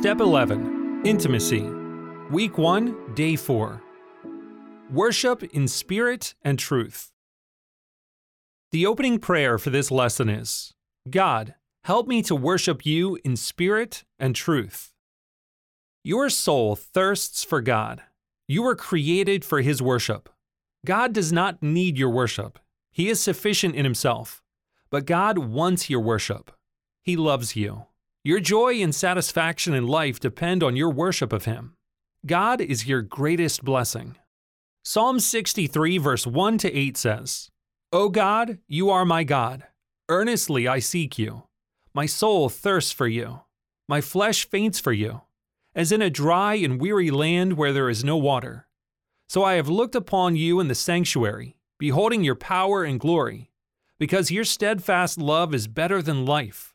Step 11 Intimacy. Week 1, Day 4. Worship in Spirit and Truth. The opening prayer for this lesson is God, help me to worship you in spirit and truth. Your soul thirsts for God. You were created for His worship. God does not need your worship, He is sufficient in Himself. But God wants your worship. He loves you. Your joy and satisfaction in life depend on your worship of Him. God is your greatest blessing. Psalm 63, verse 1 to 8 says, O God, you are my God. Earnestly I seek you. My soul thirsts for you. My flesh faints for you, as in a dry and weary land where there is no water. So I have looked upon you in the sanctuary, beholding your power and glory. Because your steadfast love is better than life,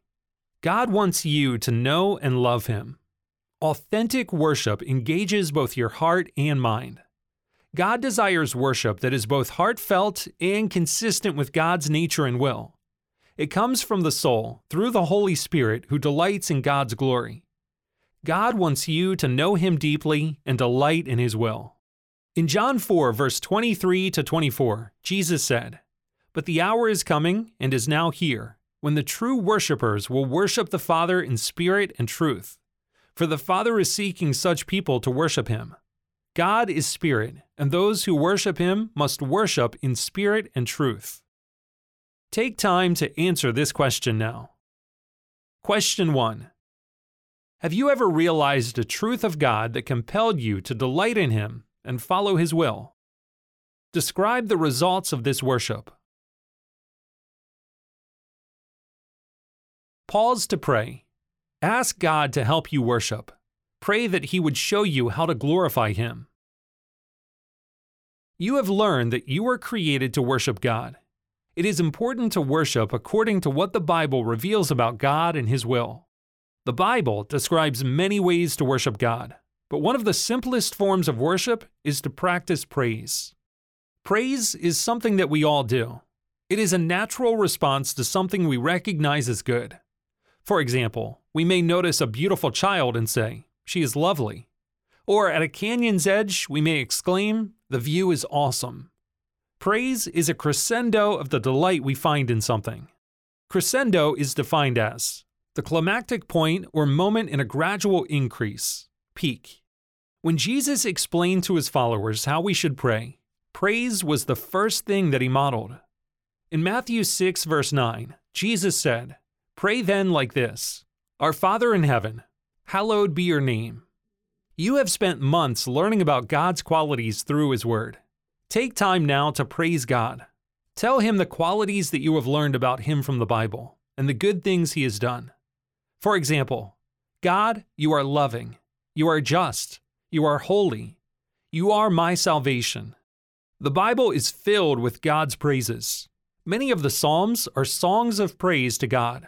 God wants you to know and love Him. Authentic worship engages both your heart and mind. God desires worship that is both heartfelt and consistent with God's nature and will. It comes from the soul through the Holy Spirit who delights in God's glory. God wants you to know Him deeply and delight in His will. In John 4, verse 23 to 24, Jesus said, but the hour is coming, and is now here, when the true worshippers will worship the Father in spirit and truth. For the Father is seeking such people to worship him. God is spirit, and those who worship him must worship in spirit and truth. Take time to answer this question now. Question 1 Have you ever realized a truth of God that compelled you to delight in him and follow his will? Describe the results of this worship. Pause to pray. Ask God to help you worship. Pray that He would show you how to glorify Him. You have learned that you are created to worship God. It is important to worship according to what the Bible reveals about God and His will. The Bible describes many ways to worship God, but one of the simplest forms of worship is to practice praise. Praise is something that we all do. It is a natural response to something we recognize as good. For example, we may notice a beautiful child and say, She is lovely. Or at a canyon's edge, we may exclaim, The view is awesome. Praise is a crescendo of the delight we find in something. Crescendo is defined as the climactic point or moment in a gradual increase, peak. When Jesus explained to his followers how we should pray, praise was the first thing that he modeled. In Matthew 6, verse 9, Jesus said, Pray then like this Our Father in heaven, hallowed be your name. You have spent months learning about God's qualities through His Word. Take time now to praise God. Tell Him the qualities that you have learned about Him from the Bible and the good things He has done. For example, God, you are loving, you are just, you are holy, you are my salvation. The Bible is filled with God's praises. Many of the Psalms are songs of praise to God.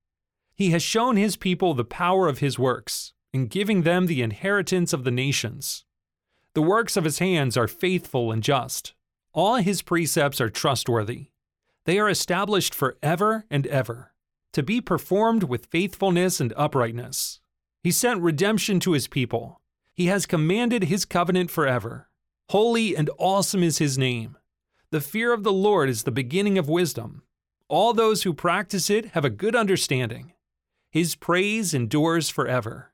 He has shown his people the power of his works, in giving them the inheritance of the nations. The works of his hands are faithful and just. All his precepts are trustworthy. They are established for ever and ever, to be performed with faithfulness and uprightness. He sent redemption to his people. He has commanded his covenant forever. Holy and awesome is his name. The fear of the Lord is the beginning of wisdom. All those who practice it have a good understanding. His praise endures forever.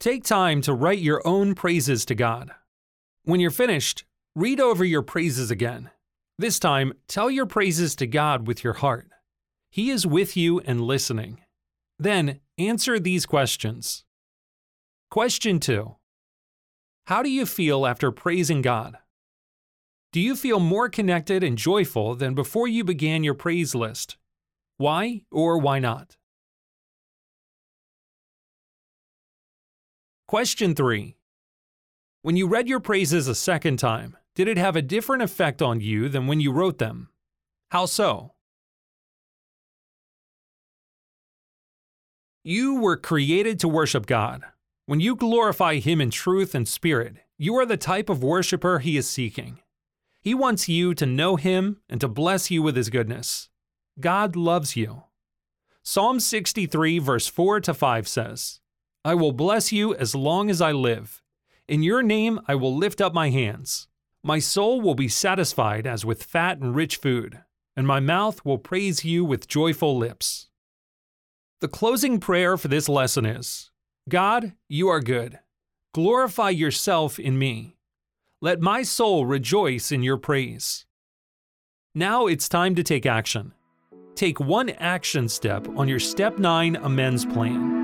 Take time to write your own praises to God. When you're finished, read over your praises again. This time, tell your praises to God with your heart. He is with you and listening. Then, answer these questions. Question 2 How do you feel after praising God? Do you feel more connected and joyful than before you began your praise list? Why or why not? Question 3 When you read your praises a second time, did it have a different effect on you than when you wrote them? How so? You were created to worship God. When you glorify Him in truth and spirit, you are the type of worshiper He is seeking. He wants you to know Him and to bless you with His goodness. God loves you. Psalm 63, verse 4 to 5 says, I will bless you as long as I live. In your name I will lift up my hands. My soul will be satisfied as with fat and rich food, and my mouth will praise you with joyful lips. The closing prayer for this lesson is God, you are good. Glorify yourself in me. Let my soul rejoice in your praise. Now it's time to take action. Take one action step on your Step 9 amends plan.